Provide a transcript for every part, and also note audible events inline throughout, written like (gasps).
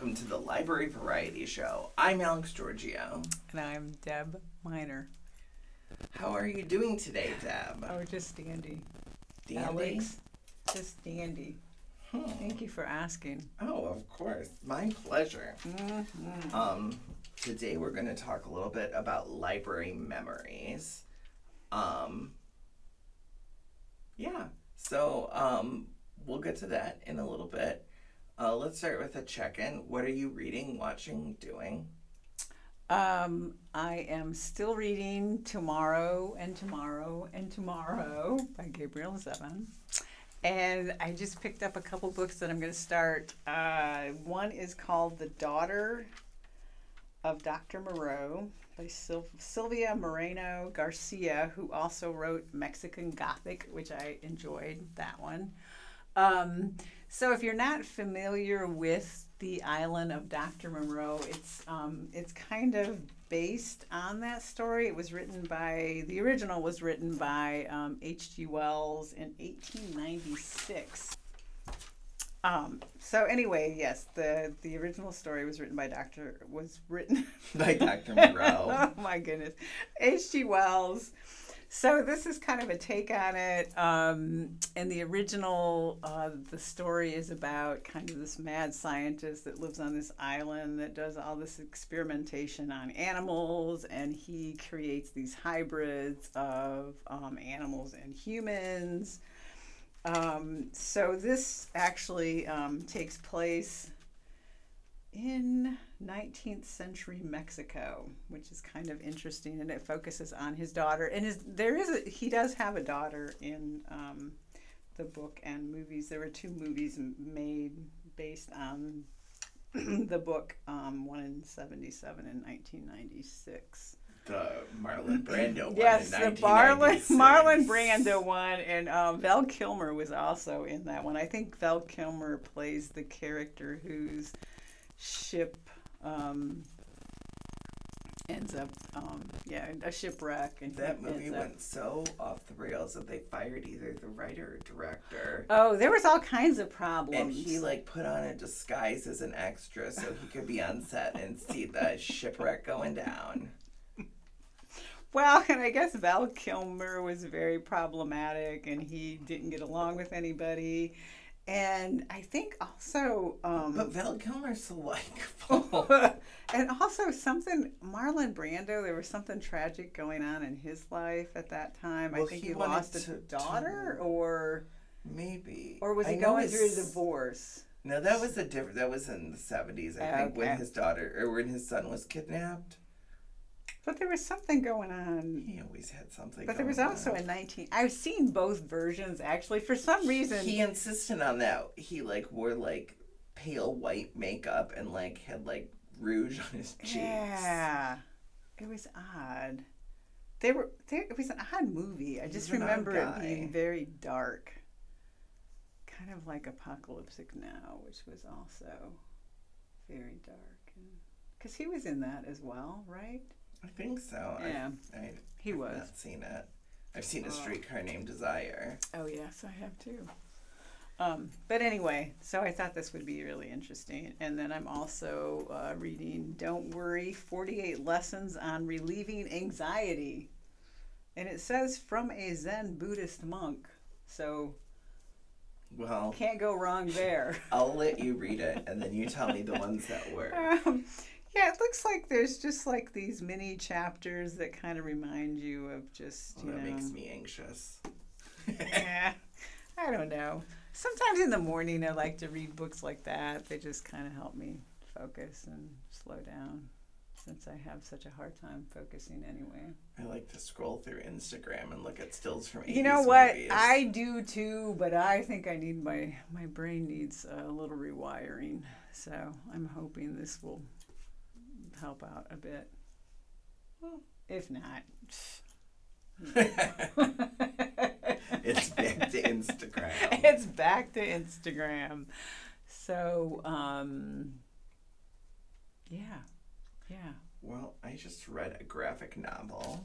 welcome to the Library Variety Show. I'm Alex Giorgio. And I'm Deb Miner. How are you doing today, Deb? Oh, just dandy. Dandy? Alex, just dandy. Hmm. Thank you for asking. Oh, of course. My pleasure. Mm-hmm. Um, today we're going to talk a little bit about library memories. Um, yeah. So, um, we'll get to that in a little bit. Uh, let's start with a check-in. What are you reading, watching, doing? Um, I am still reading Tomorrow and Tomorrow and Tomorrow by Gabrielle Zevin. And I just picked up a couple books that I'm going to start. Uh, one is called The Daughter of Dr. Moreau by Sil- Silvia Moreno Garcia, who also wrote Mexican Gothic, which I enjoyed that one. Um, so if you're not familiar with the island of Dr. Moreau, it's um, it's kind of based on that story. It was written by the original was written by um, H.G. Wells in 1896. Um, so anyway, yes, the the original story was written by Dr. was written By Dr. Moreau. (laughs) oh my goodness, H.G. Wells. So this is kind of a take on it. Um, and the original, uh, the story is about kind of this mad scientist that lives on this island that does all this experimentation on animals, and he creates these hybrids of um, animals and humans. Um, so this actually um, takes place in 19th century Mexico, which is kind of interesting, and it focuses on his daughter. And his there is a, he does have a daughter in um, the book and movies. There were two movies made based on (clears throat) the book, um, one in 77 and 1996. the Marlon (clears throat) Brando one Yes, the Marlon (laughs) Marlon Brando one, and um, Val Kilmer was also in that one. I think Val Kilmer plays the character whose ship um, ends up, um, yeah, a shipwreck, and That movie ends up- went so off the rails that they fired either the writer or director. Oh, there was all kinds of problems. And he like put on a disguise as an extra so he could be on set and see the (laughs) shipwreck going down. Well, and I guess Val Kilmer was very problematic, and he didn't get along with anybody. And I think also, um, But Val Kilmer's so (laughs) likable. (laughs) and also something Marlon Brando. There was something tragic going on in his life at that time. Well, I think he he, lost a to- daughter, to- or Maybe. or was he know going through a divorce? No, that was a different. That was in the seventies, I think, when his daughter or when his son was kidnapped. But there was something going on. He always had something. But there was also on. a 19. I've seen both versions actually. For some reason, He insisted on that. He like wore like pale white makeup and like had like rouge on his cheeks. Yeah, it was odd. They were. They, it was an odd movie. I just remember it being very dark, kind of like Apocalyptic Now, which was also very dark. Because he was in that as well, right? I think so. Yeah, I, I he I've was. not seen it. I've seen a Oh. streetcar named Desire. Oh yes, I have too. Um, but anyway, so I thought this would be really interesting. And then I'm also uh, reading Don't Worry 48 Lessons on Relieving Anxiety. And it says from a Zen Buddhist monk. So Well, can't go wrong there. I'll let you read it, and then you tell me the ones that work. (laughs) Um, yeah, it looks like there's just like these mini chapters that kind of remind you of just, Well, you that know. makes me anxious. yeah, I don't know. Sometimes in the morning, I like to read books like that. They just kind of help me focus and slow down since I have such a hard time focusing anyway. I like to scroll through Instagram and look at stills from 80s You know what? movies. I do too, but I think I need my my brain needs a little rewiring. So I'm hoping this will help out a bit. Well. If not, (laughs) it's back to Instagram. (laughs) it's back to Instagram. So, um, yeah, yeah. Well, I just read a graphic novel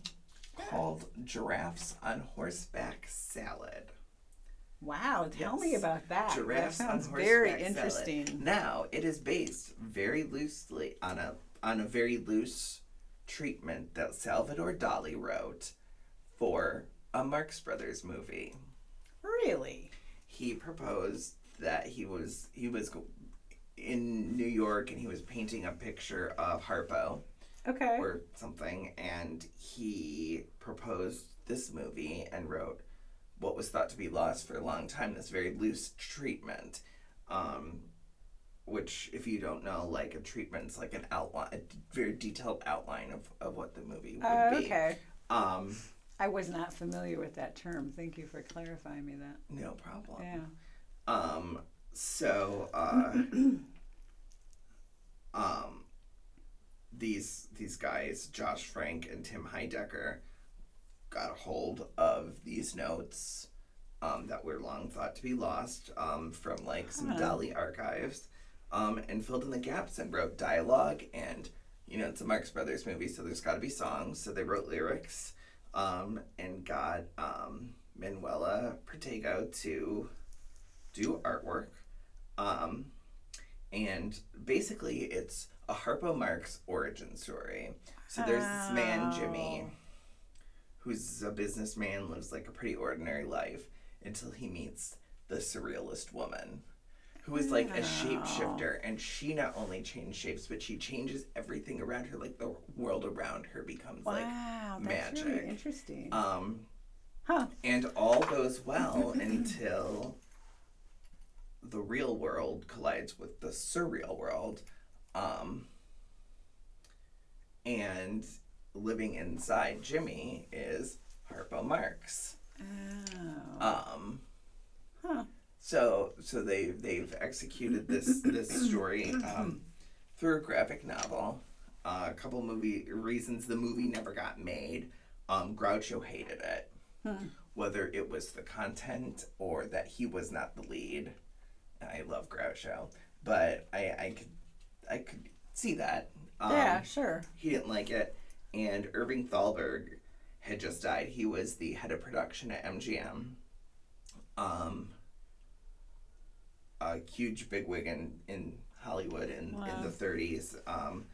called Giraffes on Horseback Salad. Wow, tell me about that. Giraffes that on sounds horseback very it. interesting. Now it is based very loosely on a on a very loose treatment that Salvador Dali wrote for a Marx Brothers movie. Really? He proposed that he was he was in New York and he was painting a picture of Harpo Okay. or something, and he proposed this movie and wrote what was thought to be lost for a long time. This very loose treatment, um, which, if you don't know, like a treatment's like an outline, a very detailed outline of, of what the movie would Oh, be. okay. Um, I was not familiar with that term. Thank you for clarifying me that. no problem. Yeah. Um, so, uh, (clears throat) um, these these guys, Josh Frank and Tim Heidecker, got a hold of these notes um, that were long thought to be lost um, from like some Huh. Dali archives, um, and filled in the gaps and wrote dialogue. And you know, it's a Marx Brothers movie, so there's got to be songs. So they wrote lyrics um, and got um, Manuela Pertega to do artwork. Um, and basically, it's a Harpo Marx origin story. So there's this man, Jimmy, who's a businessman, lives like a pretty ordinary life until he meets the surrealist woman. Who is like a shapeshifter, and she not only changes shapes, but she changes everything around her. Like the world around her becomes like Wow, really magic. interesting. um, huh. and all goes well (laughs) until the real world collides with the surreal world. Um, and living inside Jimmy is Harpo Marx. Oh. Um, Huh. So so they they've executed this this story um, through a graphic novel. Uh, a couple of movie reasons the movie never got made. Um, Groucho hated it, Hmm. whether it was the content or that he was not the lead. I love Groucho, but I I could I could see that. Um, yeah, sure. he didn't like it. And Irving Thalberg had just died. He was the head of production at MGM. Um, a huge bigwig in, in Hollywood in, in the 30s. Um,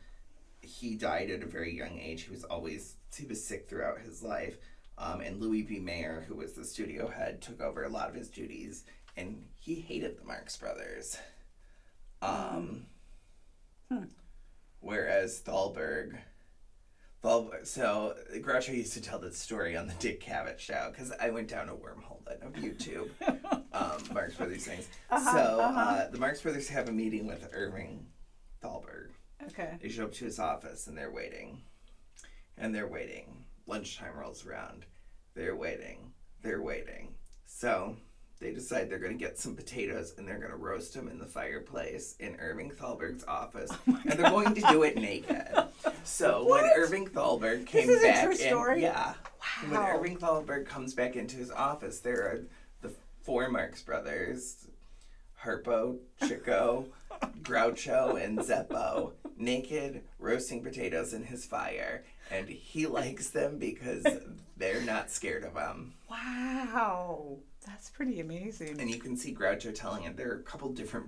he died at a very young age. He was always, he was sick throughout his life. Um, and Louis B. Mayer, who was the studio head, took over a lot of his duties. And he hated the Marx Brothers. Um, Hmm. Whereas Thalberg, Thalberg, so Groucho used to tell this story on the Dick Cavett show because I went down a wormhole of YouTube, (laughs) um, Marx Brothers things. Uh-huh, so uh-huh. uh, the Marx Brothers have a meeting with Irving Thalberg. Okay. They show up to his office and they're waiting. And they're waiting. Lunchtime rolls around. They're waiting. They're waiting. So they decide they're going to get some potatoes and they're going to roast them in the fireplace in Irving Thalberg's office. Oh and they're going to do it naked. So (laughs) when Oh Irving Thalberg came this is a back true in, story? yeah. When Irving Thalberg comes back into his office, there are the four Marx brothers, Harpo, Chico, (laughs) Groucho, and Zeppo, naked, roasting potatoes in his fire. And he likes them because they're not scared of him. Wow. That's pretty amazing. And you can see Groucho telling it. There are a couple different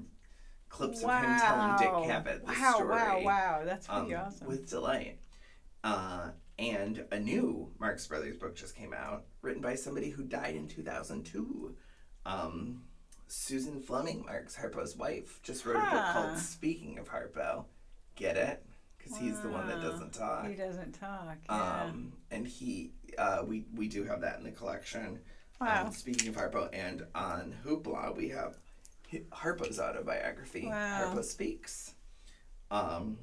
clips of him telling Dick Cavett the wow, story. Wow, wow, That's um, pretty awesome. with delight. Uh, and a new Marx Brothers book just came out, written by somebody who died in 2002. Um, Susan Fleming, Marx Harpo's wife, just wrote a book called Speaking of Harpo. Get it? Because he's the one that doesn't talk. he doesn't talk. Yeah. Um, and he, uh, we, we do have that in the collection. Wow. Um, speaking of Harpo, and on Hoopla, we have Harpo's autobiography, Wow. Harpo Speaks. Um,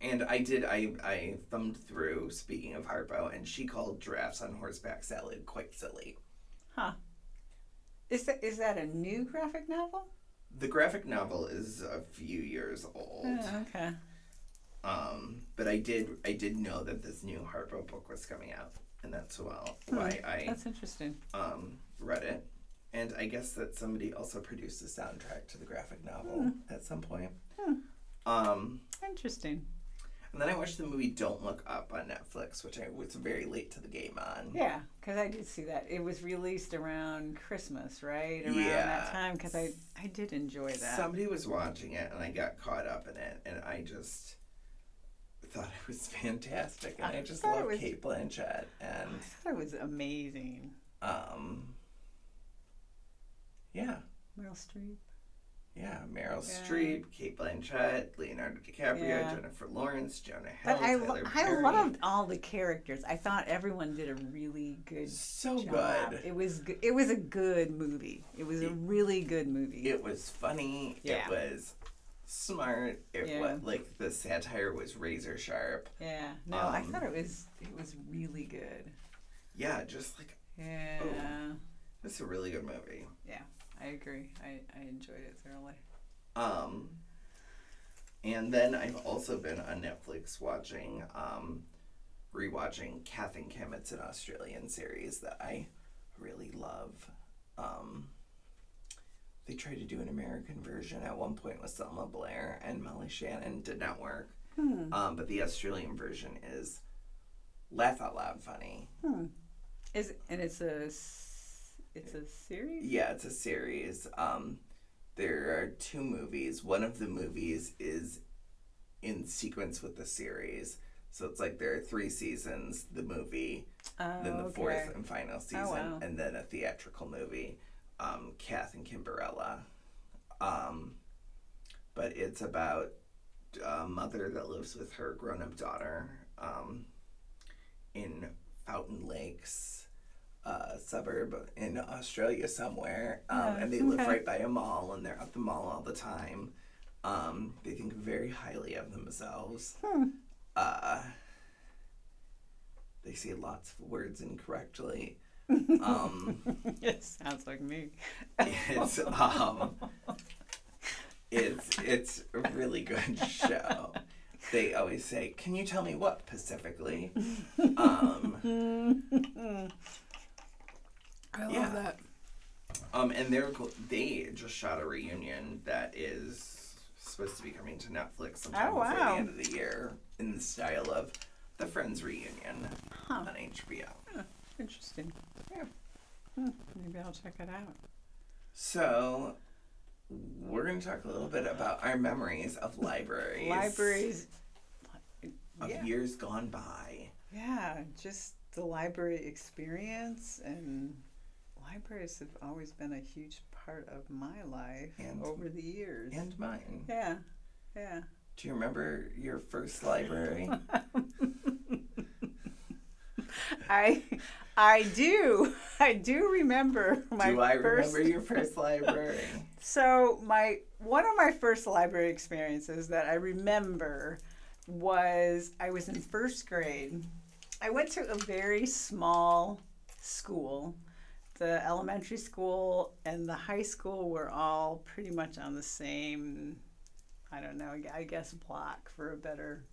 and I did, I, I thumbed through, speaking of Harpo, and she called Giraffes on Horseback Salad quite silly. huh. Is that is that a new graphic novel? The graphic novel is a few years old. Oh, okay. Um, but I did, I did know that this new Harpo book was coming out, and that's well why I That's interesting. um, read it. And I guess that somebody also produced a soundtrack to the graphic novel at some point. Hmm. Um, Interesting. And then I watched the movie Don't Look Up on Netflix, which I was very late to the game on. Yeah, because I did see that. It was released around Christmas, right? Around Yeah. that time, because I, I did enjoy that. Somebody was watching it, and I got caught up in it, and I just thought it was fantastic, and I, I just love was- Cate Blanchett, and I thought it was amazing. um, yeah, Meryl Streep. yeah, Meryl Yeah. Streep, Cate Blanchett, Leonardo DiCaprio, Yeah. Jennifer Lawrence, Jonah Hill, But I, Tyler I Perry. loved all the characters. I thought everyone did a really good so job. good. It was good. It was a good movie. It was a really good movie. It was funny. Yeah. It was smart. It Yeah. was like the satire was razor sharp. yeah. No, I Um, thought it was it was really good. Yeah, just like Yeah. it's a really good movie. Yeah, I agree. I, I enjoyed it thoroughly. Um, and then I've also been on Netflix watching, um, rewatching Kath and Kim. It's an Australian series that I really love. Um, they tried to do an American version at one point with Selma Blair and Molly Shannon. Did not work. Hmm. Um, but the Australian version is laugh out loud funny. Hmm. Is and it's a it's a series. Yeah, it's a series. Um, there are two movies. One of the movies is in sequence with the series. So it's like there are three seasons, the movie, Oh, then the okay. fourth and final season, wow. and then a theatrical movie, um, Kath and Kimberella. Um, but it's about a mother that lives with her grown up daughter um, in Fountain Lakes. Uh, suburb in Australia somewhere, um, Yeah, and they live okay. right by a mall, and they're at the mall all the time. Um, they think very highly of themselves. Hmm. Uh, they say lots of words incorrectly. Um, (laughs) it sounds like me. it's um, it's it's a really good show. They always say, "Can you tell me what specifically?" Um, I love Yeah. that. um, and they're they just shot a reunion that is supposed to be coming to Netflix sometime Oh, before the end of the year in the style of the Friends reunion Huh. on HBO. Interesting. Yeah. Hmm. Maybe I'll check it out. So, we're going to talk a little bit about our memories of libraries. Libraries. Of Yeah. years gone by. Yeah, just the library experience and libraries have always been a huge part of my life And- over the years. And mine. yeah, yeah. Do you remember your first library? (laughs) (laughs) I I do. (laughs) I do remember my Do I first remember your first (laughs) library? So my one of my first library experiences that I remember was I was in first grade. I went to a very small school. The elementary school and the high school were all pretty much on the same I don't know, I guess block for a better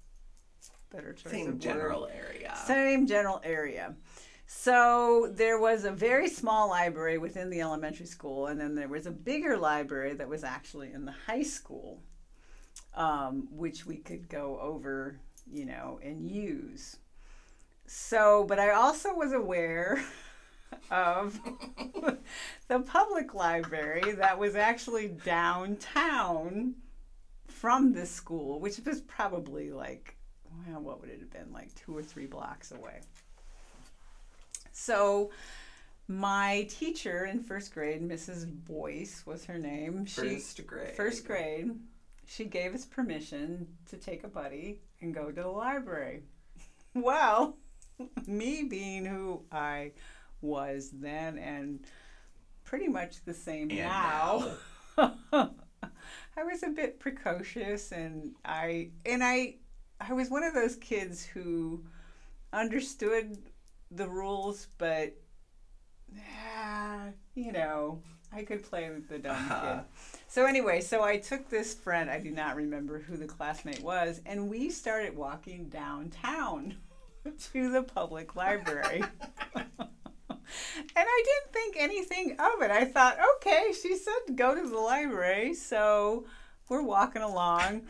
better choice Same word. general area. Same general area. So there was a very small library within the elementary school, and then there was a bigger library that was actually in the high school, um, which we could go over, you know, and use. So, but I also was aware (laughs) of (laughs) the public library that was actually downtown from this school, which was probably like well, what would it have been like two or three blocks away? So, my teacher in first grade, Mrs. Boyce was her name. She First grade. first grade, she gave us permission to take a buddy and go to the library. (laughs) Well, (laughs) me being who I was then and pretty much the same And now. (laughs) I was a bit precocious and I and I I was one of those kids who understood the rules but ah, you know, I could play the dumb Uh-huh. (laughs) kid. So anyway, so I took this friend, I do not remember who the classmate was, and we started walking downtown (laughs) to the public library. (laughs) And I didn't think anything of it. I thought, okay, she said go to the library, so we're walking along.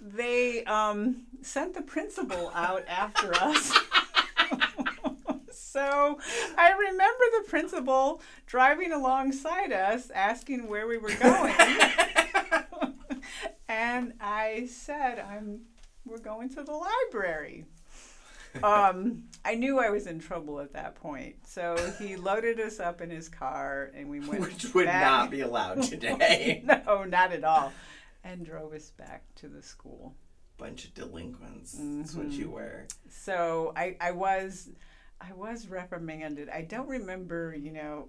They um, sent the principal out after us. (laughs) so I remember the principal driving alongside us, asking where we were going, (laughs) and I said, "I'm we're going to the library." um, I knew I was in trouble at that point, so he loaded us up in his car, and we went. Which would back- not be allowed today. (laughs) no, not at all, and drove us back to the school. Bunch of delinquents. That's what Mm-hmm. you were. So I, I was, I was reprimanded. I don't remember, you know,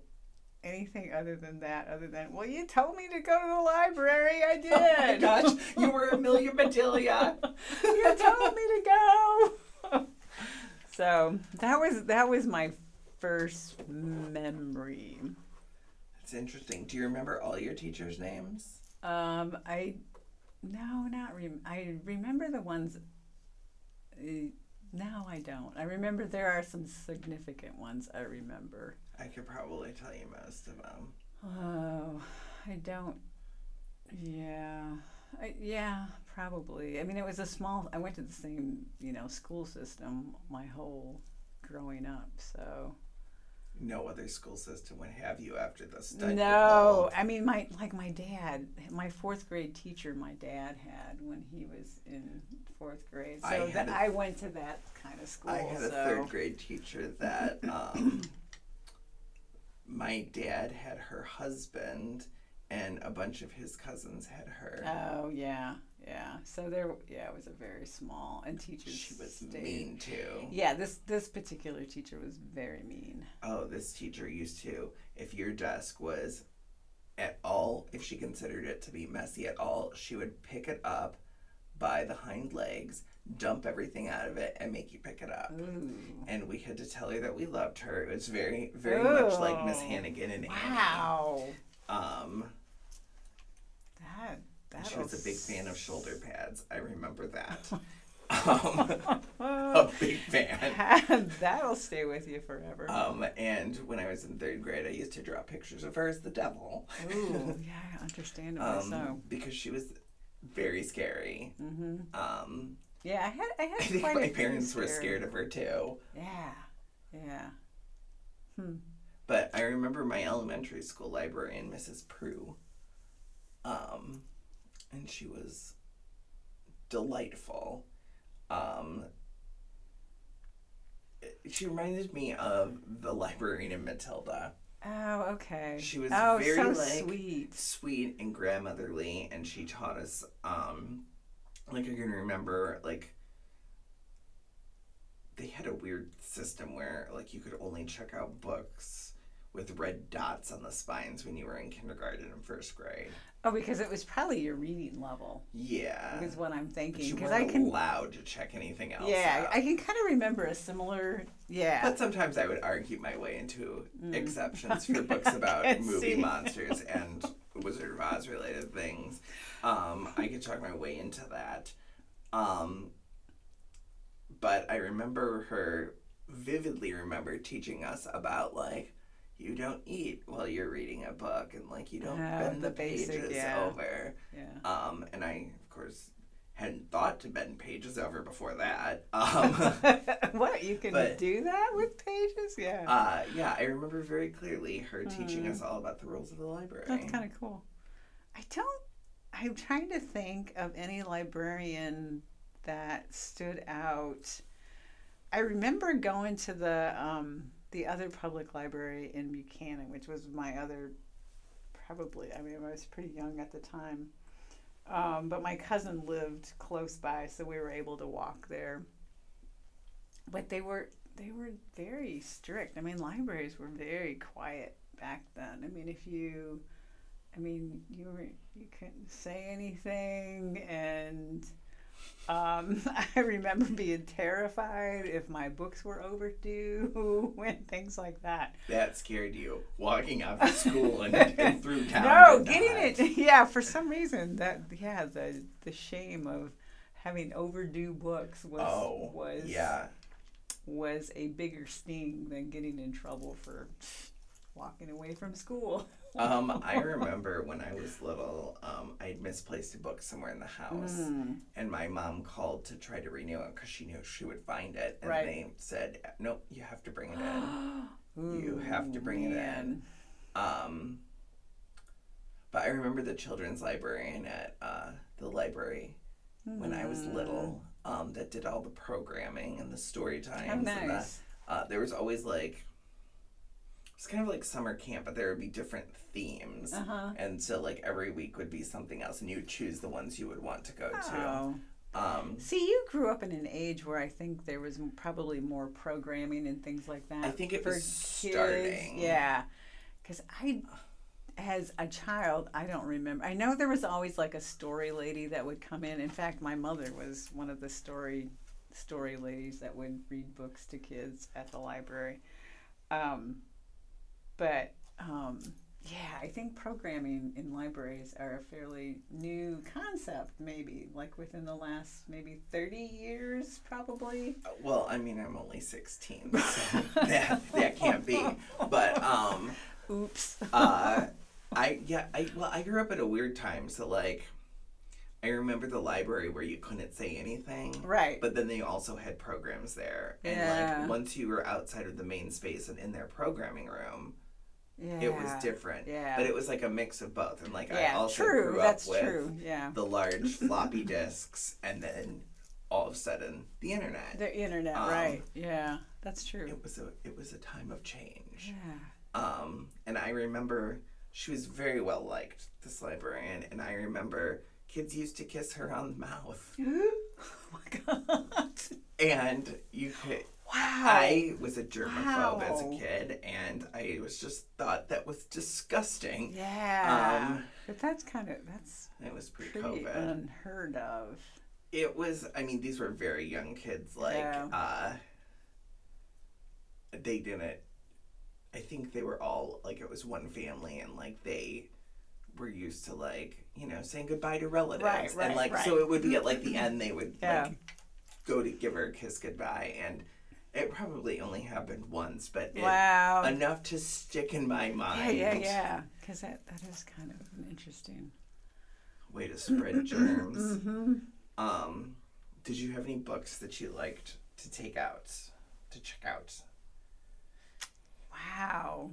anything other than that. Other than, well, you told me to go to the library. I did. (laughs) Oh my gosh, you were (laughs) Amelia Bedelia. you told me to go. (laughs) so that was that was my first memory. That's interesting. Do you remember all your teachers' names? Um, I no, not rem- I remember the ones. Uh, no, I don't. I remember there are some significant ones. I remember. I could probably tell you most of them. Oh, I don't. Yeah, I, yeah, probably. I mean, it was a small. I went to the same, you know, school system my whole growing up. So No other school system would have you after the study. no, I mean, my like my dad, my fourth grade teacher, my dad had when he was in fourth grade. So had that a- I went to that kind of school. I had a third grade teacher that (clears throat) um, my dad had her husband, and a bunch of his cousins had her. Oh yeah, yeah. So there, yeah, it was a very small, and teachers. she was stayed- mean too. Yeah, this this particular teacher was very mean. Oh, this teacher used to, if your desk was at all, if she considered it to be messy at all, she would pick it up by the hind legs, dump everything out of it, and make you pick it up. Ooh. And we had to tell her that we loved her. It was very, very much like Miss Oh. Hannigan and Wow. Annie. Um, That that she was a big fan of shoulder pads. I remember that. (laughs) um, (laughs) a big fan. that'll stay with you forever. Um, and when I was in third grade, I used to draw pictures of her as the devil. Ooh, (laughs) yeah, understandably um, so. because she was very scary. hmm Um, Yeah, I had I had I think quite my parents were scared of her too. Yeah, yeah. Hmm. But I remember my elementary school librarian, Mrs. Prue. Um, and she was delightful. Um, she reminded me of the librarian in Matilda. Oh, okay. She was oh, very, so like, sweet. sweet and grandmotherly and she taught us um like i can remember like they had a weird system where like you could only check out books with red dots on the spines when you were in kindergarten and first grade Oh, because it was probably your reading level. yeah Is what I'm thinking. Because I can. allowed to check anything else Yeah, out. I can kind of remember a similar. Yeah. but sometimes I would argue my way into Mm. exceptions (laughs) for books about movie see. monsters (laughs) and Wizard of Oz related things. Um, I could talk my way into that. Um, but I remember her vividly remember teaching us about like you don't eat while you're reading a book and like you don't Oh, bend the the, basic, pages yeah. over. yeah. Um, and I of course hadn't thought to bend pages over before that. Um, (laughs) what you can but- do that with pages? Yeah. Uh, yeah, I remember very clearly her teaching us all about the rules of the library. That's kind of cool. I don't. I'm trying to think of any librarian that stood out. I remember going to the um, the other public library in Buchanan, which was my other. Probably, I mean, I was pretty young at the time, um, but my cousin lived close by, so we were able to walk there. But they were they were very strict. I mean, libraries were very quiet back then. I mean, if you I mean, you were you couldn't say anything, and um, (laughs) I remember being terrified if my books were overdue (laughs) and things like that. That scared you walking out of school and, and (laughs) through town. no, getting not. it, yeah, for some reason that yeah, the the shame of having overdue books was Oh, was yeah. was a bigger sting than getting in trouble for walking away from school. (laughs) Um, I remember when I was little, um, I'd misplaced a book somewhere in the house, Mm. and my mom called to try to renew it because she knew she would find it, and Right. they said, "Nope, you have to bring it in." (gasps) You have to bring it in. Um, but I remember the children's librarian at uh, the library when I was Mm. little um, that did all the programming and the story times. How And the, nice. uh, there was always like, it was kind of like summer camp, but there would be different themes. Uh huh. And so, like, every week would be something else, and you would choose the ones you would want to go to. Oh. Um, See, you grew up in an age where I think there was probably more programming and things like that. I think it for was kids. starting. Yeah, because I, as a child, I don't remember. I know there was always like a story lady that would come in. In fact, my mother was one of the story story ladies that would read books to kids at the library. Um, but um, yeah, I think programming in libraries are a fairly new concept, maybe like within the last maybe 30 years, probably. well, I mean, I'm only 16, so (laughs) that, that can't be. But, um, Oops. uh, I yeah I well I grew up at a weird time so like I remember the library where you couldn't say anything right. but then they also had programs there and Yeah. like once you were outside of the main space and in their programming room yeah. it was different Yeah. but it was like a mix of both and like yeah, I also true. grew That's up with true. Yeah. the large (laughs) floppy disks and then all of a sudden the internet The internet, Um, right. Yeah. That's true. it was a it was a time of change Yeah. Um, and I remember she was very well liked, this librarian, and I remember kids used to kiss her on the mouth. (gasps) oh my god. (laughs) And you could. I was a germaphobe as a kid and I was just thought that was disgusting. yeah. Um, but that's kind of that's It was pre pretty COVID. unheard of. it was I mean, these were very young kids, like Yeah. uh they didn't I think they were all like it was one family and like they were used to like, you know, saying goodbye to relatives. Right, right, and like right. so it would be at like the end they would Yeah. like go to give her a kiss goodbye and it probably only happened once, but it, Wow. enough to stick in my yeah, mind. yeah, yeah. Because that, that is kind of an interesting. Way to spread (clears throat) germs. Mm-hmm. Um, did you have any books that you liked to take out, to check out? Wow.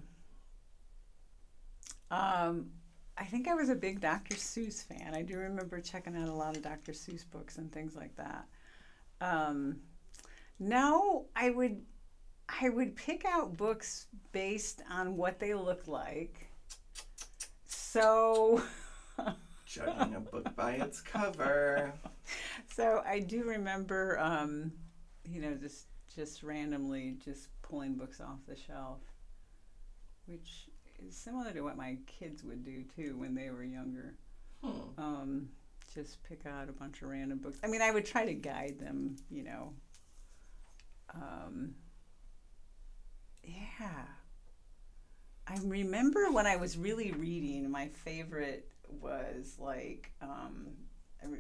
Um, I think I was a big Dr. Seuss fan. I do remember checking out a lot of Dr. Seuss books and things like that. Um, no, I would I would pick out books based on what they look like. So (laughs) Judging a book by its cover. (laughs) so I do remember um, you know, just just randomly just pulling books off the shelf. Which is similar to what my kids would do too when they were younger. Hmm. um, just pick out a bunch of random books. I mean, I would try to guide them, you know. Um, yeah. I remember when I was really reading, my favorite was like, um, re-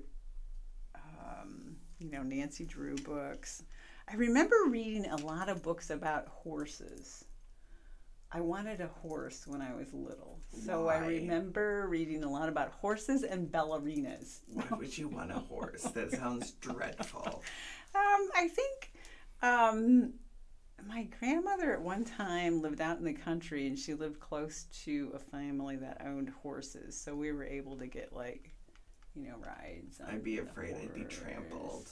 um, you know, Nancy Drew books. I remember reading a lot of books about horses. I wanted a horse when I was little. So I remember reading a lot about horses and ballerinas. Why would you want a horse? That sounds dreadful. (laughs) Um, I think um, my grandmother at one time lived out in the country and she lived close to a family that owned horses. So we were able to get like, you know, rides. on I'd be afraid I'd be trampled.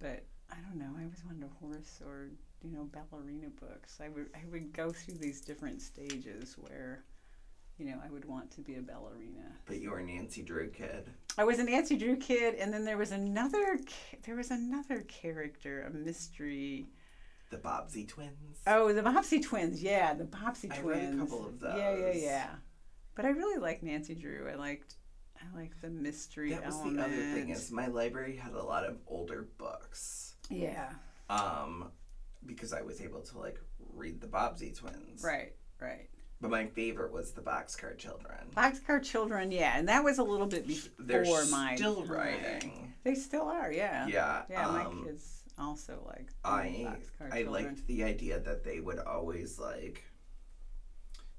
But I don't know. I always wanted a horse or you know ballerina books. I would I would go through these different stages where, you know, I would want to be a ballerina. But you're a Nancy Drew kid. I was a Nancy Drew kid, and then there was another there was another character, a mystery. The Bobbsey twins. Oh, the Bobbsey twins. Yeah, the Bobbsey I twins. read a couple of those. Yeah, yeah, yeah. But I really liked Nancy Drew. I liked I liked the mystery that was element. the other thing is my library had a lot of older books. yeah, Um, because I was able to like read the Bobbsey twins. right, right. But my favorite was the Boxcar Children. Boxcar Children. Yeah, and that was a little bit They're before my still writing. They still are. Yeah. Yeah. Yeah, um, my kids also like I Boxcar I Children. liked the idea that they would always like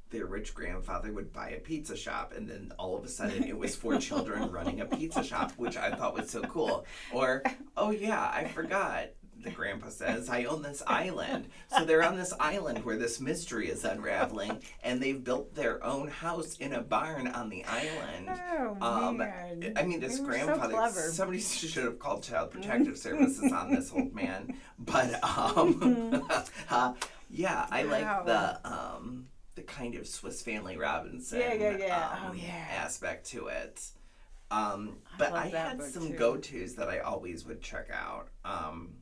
their rich grandfather would buy a pizza shop and then all of a sudden it was four children running a pizza shop which i thought was so cool or (laughs) oh yeah i forgot the grandpa says i own this island so they're on this island where this mystery is unraveling and they've built their own house in a barn on the island Oh, um, man. I mean, this They were so somebody (laughs) should have called Child (laughs) Protective Services on this old man. But um, (laughs) uh, yeah, I Wow. like the um, the kind of Swiss Family Robinson. Yeah, yeah, yeah. um, Oh. Aspect to it. Um, but I, had some go tos that I always would check out. Um,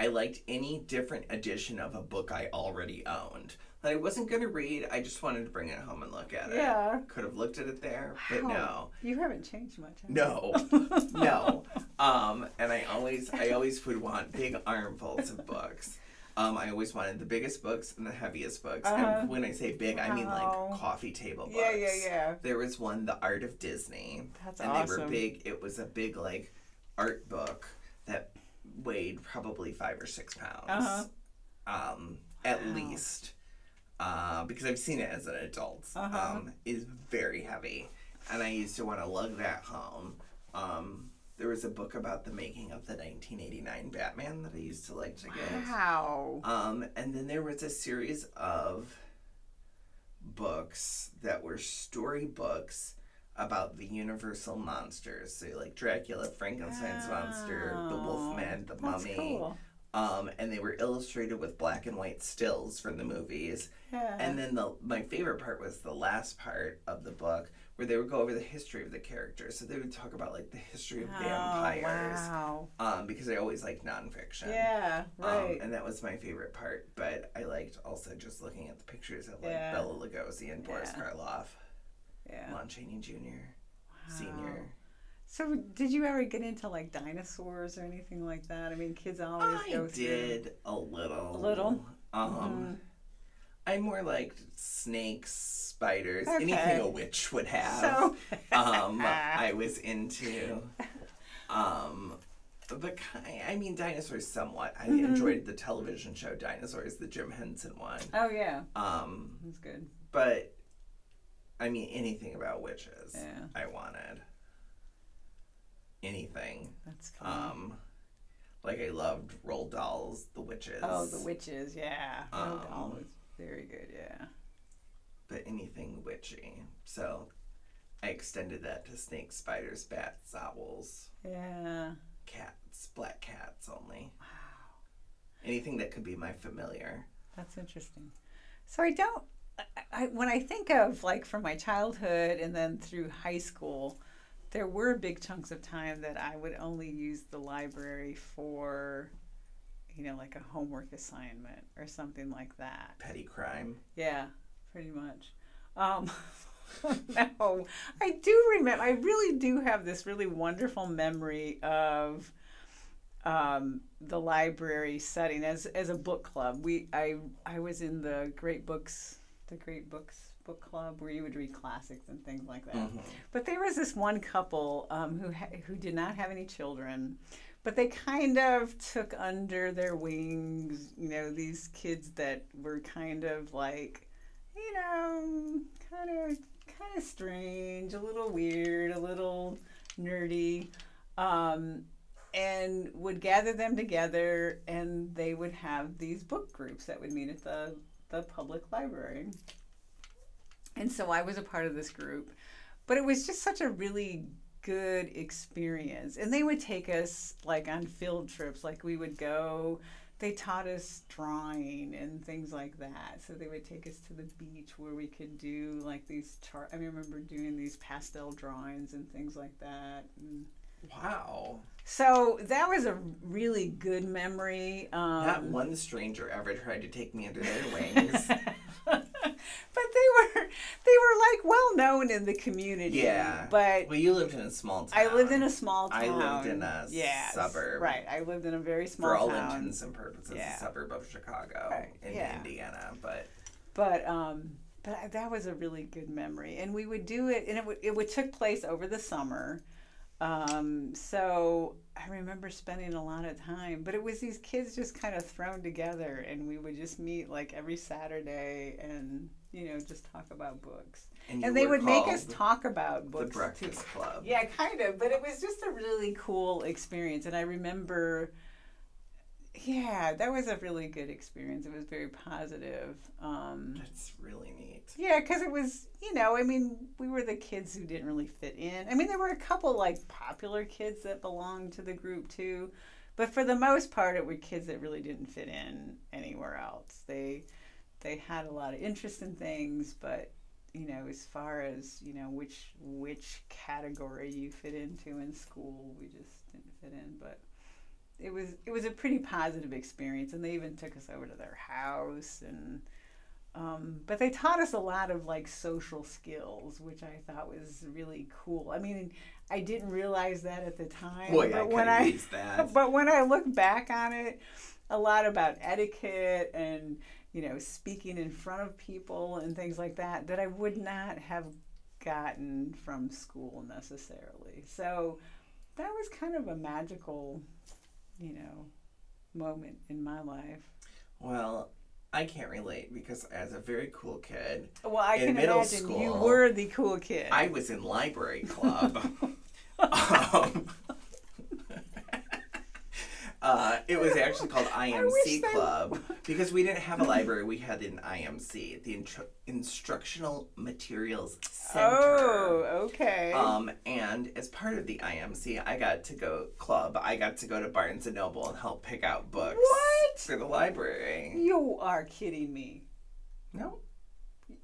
I liked any different edition of a book I already owned. That I wasn't going to read, I just wanted to bring it home and look at it. Yeah. Could have looked at it there, but Wow. no. You haven't changed much. have? No, (laughs) no. Um, and I always, I always would want big armfuls of books. Um, I always wanted the biggest books and the heaviest books. Uh-huh. And when I say big, I mean like coffee table books. Yeah, yeah, yeah. There was one, The Art of Disney, That's and they were big. It was a big like art book that weighed probably five or six pounds, Uh-huh. um, at Wow. least. Uh, because I've seen it as an adult, Uh-huh. um, is very heavy, and I used to want to lug that home. Um, there was a book about the making of the 1989 Batman that I used to like to get. Wow. Um, and then there was a series of books that were story books about the universal monsters. So like Dracula, Frankenstein's monster, the Wow. Wolfman, the That's Mummy. cool. Um, and they were illustrated with black and white stills from the movies. Yeah. And then the my favorite part was the last part of the book where they would go over the history of the characters. So they would talk about like the history of Oh, vampires. Wow. Um, because I always like nonfiction. Yeah. Right. Um, and that was my favorite part. But I liked also just looking at the pictures of like Yeah. Bela Lugosi and Boris Yeah. Karloff, yeah. Lon Chaney Jr., Wow. Senior. So, did you ever get into like dinosaurs or anything like that? I mean, kids always I go through. did a little. A little? Um, Mhm. I more liked snakes, spiders, Okay. anything a witch would have. So. (laughs) um, I was into. Um, but ki- I mean, dinosaurs somewhat. I Mhm. enjoyed the television show Dinosaurs, the Jim Henson one. oh yeah, Um, that's good. but I mean, anything about witches, Yeah. I wanted. Anything. That's fun. Um, like I loved Roald Dahl's The Witches. oh, the witches. Yeah. Um, Dahl was very good. Yeah. But anything witchy. So I extended that to snakes, spiders, bats, owls, Yeah. cats, black cats only. Wow. Anything that could be my familiar. That's interesting. So I don't. I, when I think of like from my childhood and then through high school, there were big chunks of time that I would only use the library for, you know, like a homework assignment or something like that. Petty crime. Yeah, pretty much. Um, (laughs) no, I do remember. I really do have this really wonderful memory of um, the library setting as as a book club. We I I was in the Great Books the Great Books book club where you would read classics and things like that. Mhm. But there was this one couple um, who ha- who did not have any children, but they kind of took under their wings, you know, these kids that were kind of like, you know, kind of kind of strange, a little weird, a little nerdy. Um, and would gather them together and they would have these book groups that would meet at the, the public library. And so I was a part of this group. But it was just such a really good experience. And they would take us like on field trips. Like we would go, they taught us drawing and things like that. So they would take us to the beach where we could do like these. I remember doing these pastel drawings and things like that. And Wow. So that was a really good memory. Um, Not one stranger ever tried to take me under their wings. (laughs) but they were they were like well known in the community. Yeah. But well, you lived in a small town. I lived in a small town. I lived in a Yes, suburb. Right. I lived in a very small For all town. intents and purposes, Yeah. a suburb of Chicago Right, in yeah. Indiana. But But um but I- that was a really good memory. And we would do it and it would it would took place over the summer. Um, so I remember spending a lot of time, but it was these kids just kind of thrown together, and we would just meet like every Saturday and you know just talk about books. And, And they would make us talk about the books too. Breakfast Club. Yeah, kind of, but it was just a really cool experience, and I remember. Yeah, that was a really good experience. It was very positive. Um, That's really neat. yeah, because it was, you know, I mean, we were the kids who didn't really fit in. I mean, there were a couple like popular kids that belonged to the group too, but for the most part, it were kids that really didn't fit in anywhere else. They they had a lot of interest in things, but you know, as far as you know, which which category you fit into in school, we just didn't fit in. But it was it was a pretty positive experience, and they even took us over to their house and. Um, but they taught us a lot of like social skills, which I thought was really cool. I mean, I didn't realize that at the time, Boy, I but could when I (laughs) but when I look back on it, a lot about etiquette and you know speaking in front of people and things like that that I would not have gotten from school necessarily. So that was kind of a magical, you know, moment in my life. Well, I can't relate because as a very cool kid, Well, I In can middle imagine you school, were the cool kid. I was in library club. (laughs) (laughs) um, uh, it was actually called (laughs) IMC Club because we didn't have a library. We had an IMC, the Intru- Instructional Materials Center. oh, okay. Um, and as part of the IMC, I got to go club. I got to go to Barnes and Noble and help pick out books What? for the library. you are kidding me. No,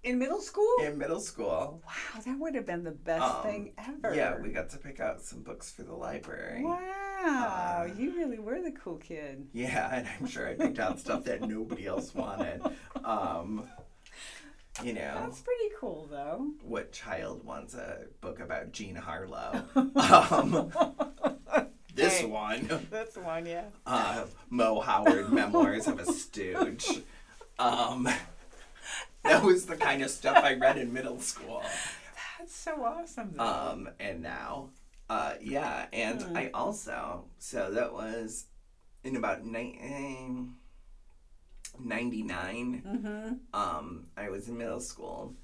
In middle school? in middle school. Wow, that would have been the best Um, thing ever. Yeah, we got to pick out some books for the library. Wow, Uh, you really were the cool kid. Yeah, and I'm sure I picked out stuff that (laughs) nobody else wanted. Um, you know, That's pretty cool, though. what child wants a book about Jean Harlow? (laughs) Um, this Hey. one, That's the one, yeah. uh, Moe Howard Memoirs of a Stooge. Um, that was the kind of stuff I read in middle school. That's so awesome, though. Um, and now, uh, yeah, and Hmm. I also, so that was in about ni- eh, 99. mm-hmm. Um, I was in middle school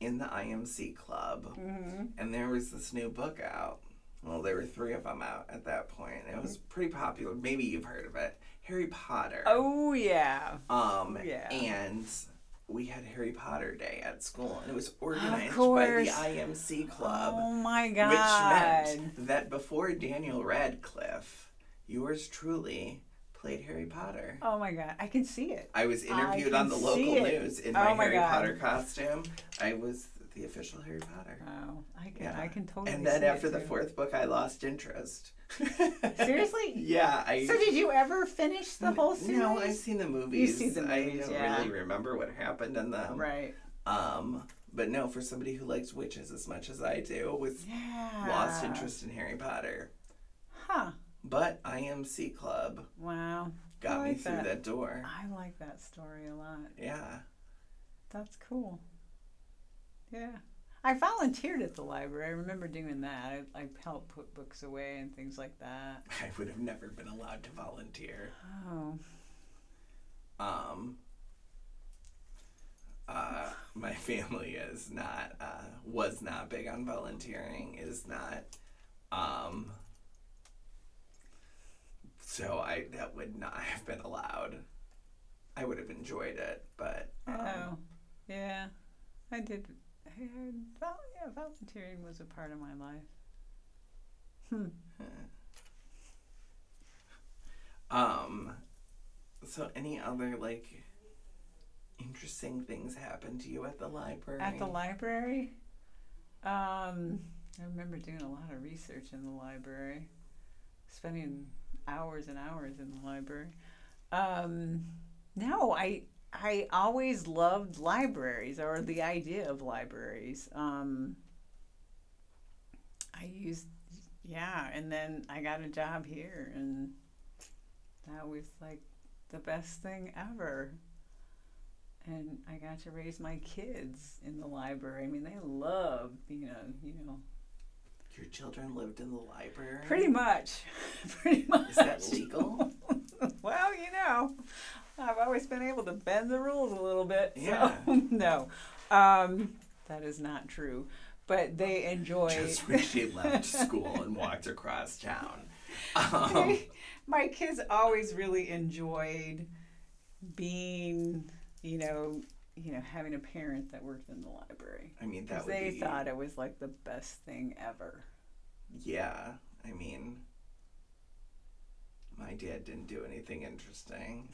in the IMC club, Mm-hmm. and there was this new book out. Well, there were three of them out at that point. It was pretty popular. Maybe you've heard of it. Harry Potter. Oh, yeah. Um, yeah. and we had Harry Potter Day at school, and it was organized by the. IMC oh club. Oh, my Which meant that before Daniel Radcliffe, yours truly played Harry Potter. Oh, my God. I can see it. I was interviewed can on the local news in Oh my, my Harry God. Potter costume. I was the official Harry Potter. Oh, I can, Yeah. I can totally and then see after the fourth book, I lost interest. (laughs) Seriously? yeah, I. So, did you ever finish the whole series? No, I've seen the movies. seen the movies, I don't yeah. really remember what happened in them. Right. Um, but no, for somebody who likes witches as much as I do, was Yeah. lost interest in Harry Potter. Huh. But IMC Club Wow. got I me through that. that door. I like that story a lot. Yeah. That's cool. Yeah. I volunteered at the library. I remember doing that. I, I helped put books away and things like that. (laughs) I would have never been allowed to volunteer. Oh. Um, uh, my (laughs) family is not, uh, was not big on volunteering, is not, um, so I, that would not have been allowed. I would have enjoyed it, but, um, oh. Yeah. I did. I yeah, volunteering was a part of my life. Hmm. Um, so any other like interesting things happened to you at the library? At the library? Um, I remember doing a lot of research in the library, spending hours and hours in the library. Um, no, I I always loved libraries or the idea of libraries. Um, I used yeah, and then I got a job here, and that was like the best thing ever and I got to raise my kids in the library. I mean, they love being a you know Your children lived in the library? Pretty much. (laughs) Pretty much. Is that legal? (laughs) well, you know, I've always been able to bend the rules a little bit. So, Yeah. (laughs) no, um, that is not true. But they enjoy. Just when she left school and walked across town. (laughs) Um, my kids always really enjoyed being, you know, you know, having a parent that worked in the library. I mean, that they be. thought it was like the best thing ever. Yeah, I mean, my dad didn't do anything interesting.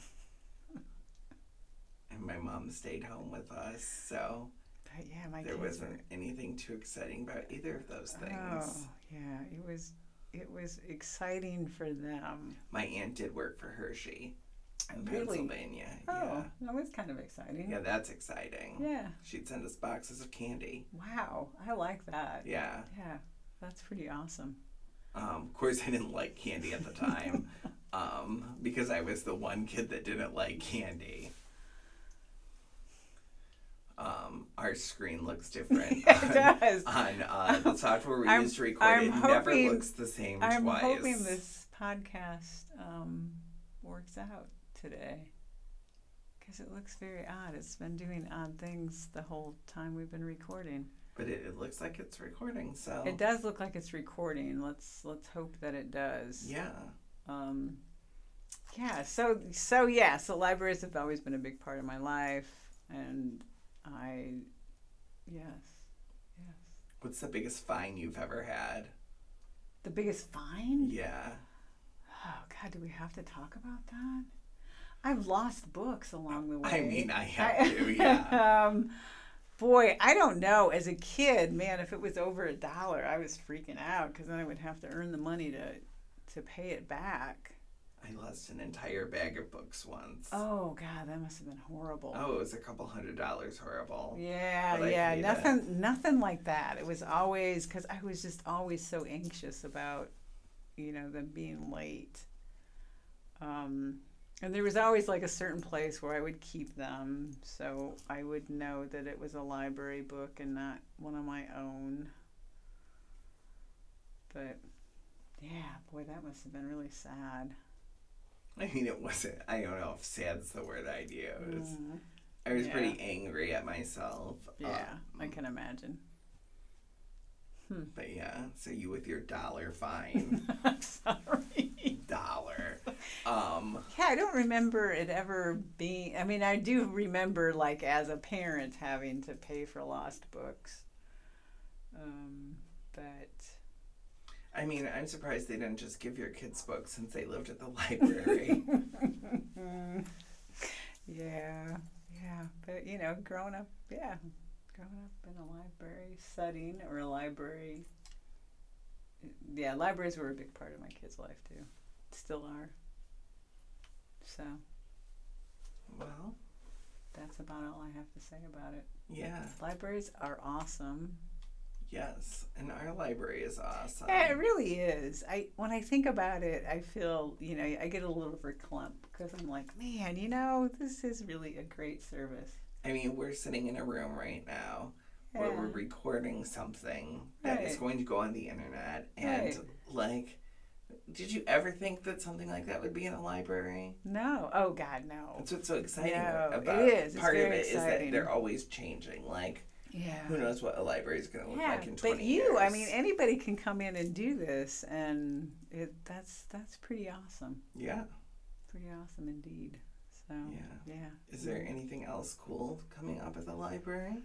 And my mom stayed home with us, so But yeah, my there wasn't were. anything too exciting about either of those things. Oh, things. yeah, it was it was exciting for them. My aunt did work for Hershey in Really? Pennsylvania. Oh, that was kind of exciting. Yeah. Yeah, that's exciting. Yeah. She'd send us boxes of candy. Wow, I like that. Yeah. Yeah, that's pretty awesome. Um, of course, I didn't like candy at the time (laughs) um, because I was the one kid that didn't like candy. Um, our screen looks (laughs) different It on, does. on uh, the (laughs) software we I'm- use to record. I'm it never looks the same twice. I'm hoping this podcast um, works out today because it looks very odd. It's been doing odd things the whole time we've been recording. But it, it looks like it's recording, so It does look like it's recording. Let's let's hope that it does. yeah. Um, yeah. So so yeah. So libraries have always been a big part of my life, and I, yes, yes. What's the biggest fine you've ever had? The biggest fine? Yeah. Oh God, do we have to talk about that? I've lost books along the way. I mean, I have to, yeah. (laughs) um, boy, I don't know. As a kid, man, if it was over a dollar, I was freaking out because then I would have to earn the money to to pay it back. I lost an entire bag of books once. Oh God, that must have been horrible. Oh, it was a couple hundred dollars horrible. Yeah, yeah, hate it. nothing, nothing like that. It was always because I was just always so anxious about, you know, them being late. Um, and there was always like a certain place where I would keep them, so I would know that it was a library book and not one of my own. But yeah, boy, that must have been really sad. (laughs) I mean, it wasn't. I don't know if sad's the word I'd use. Mm, I was Yeah. pretty angry at myself. yeah, um, I can imagine. But yeah, so you with your dollar (laughs) fine, sorry. dollar. Um, Yeah, I don't remember it ever being. I mean, I do remember, like, as a parent, having to pay for lost books. Um, but I mean, I'm surprised they didn't just give your kids books since they lived at the (laughs) library. (laughs) yeah, yeah. But you know, growing up, yeah, growing up in a library setting or a library. Yeah, libraries were a big part of my kids' life too. Still are. So well, that's about all I have to say about it. yeah, Libraries are awesome. Yes, and our library is awesome. Yeah, it really is. I when I think about it, I feel you know I get a little verklempt because I'm like, man, you know, this is really a great service. I mean, we're sitting in a room right now where we're recording something that is Right. going to go on the internet, and Right. like, did you ever think that something like that would be in a library? No, oh God, no. That's what's so exciting No, it about is. It's Part of it is exciting. that they're always changing. Like, Yeah. who knows what a library is going to look Yeah, like in 20 but you, I mean, anybody can come in and do this, and it that's that's pretty awesome. yeah. Pretty awesome indeed. So Yeah. yeah. Is there anything else cool coming up at the library?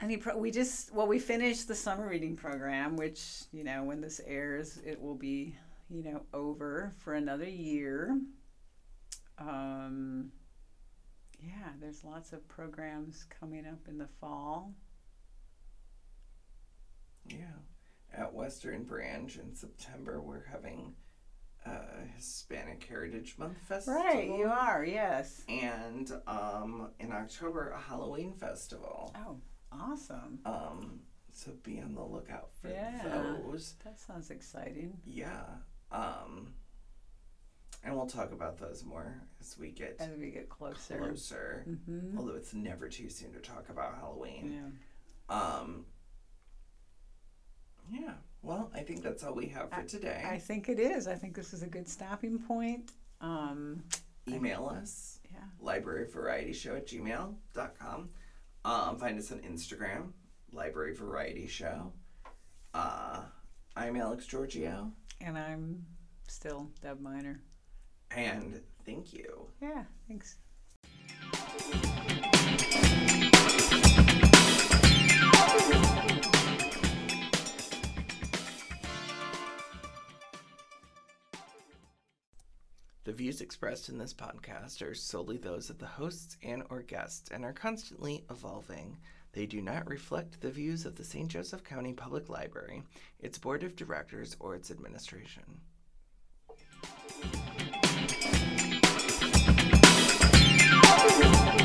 Any pro- we just well we finished the summer reading program, which you know when this airs it will be you know over for another year. Um, yeah, there's lots of programs coming up in the fall. Yeah. At Western Branch in September, we're having a Hispanic Heritage Month festival. Right, you are yes. And um, in October, a Halloween festival. Oh, awesome! Um, so be on the lookout for Yeah. those. That sounds exciting. Yeah. Um, we'll talk about those more as we get As we get closer. closer. Mm-hmm. Although it's never too soon to talk about Halloween. Yeah. Um, Yeah. Well, I think that's all we have for today. I think it is. I think this is a good stopping point. Um, Email us, yeah. libraryvarietyshow at gmail.com. Um, find us on Instagram, Library Variety Show. Uh, I'm Alex Giorgio, And I'm still Deb Miner. And thank you. Yeah, thanks. The views expressed in this podcast are solely those of the hosts and or guests and are constantly evolving. They do not reflect the views of the St. Joseph County Public Library, its board of directors, or its administration. Thank you.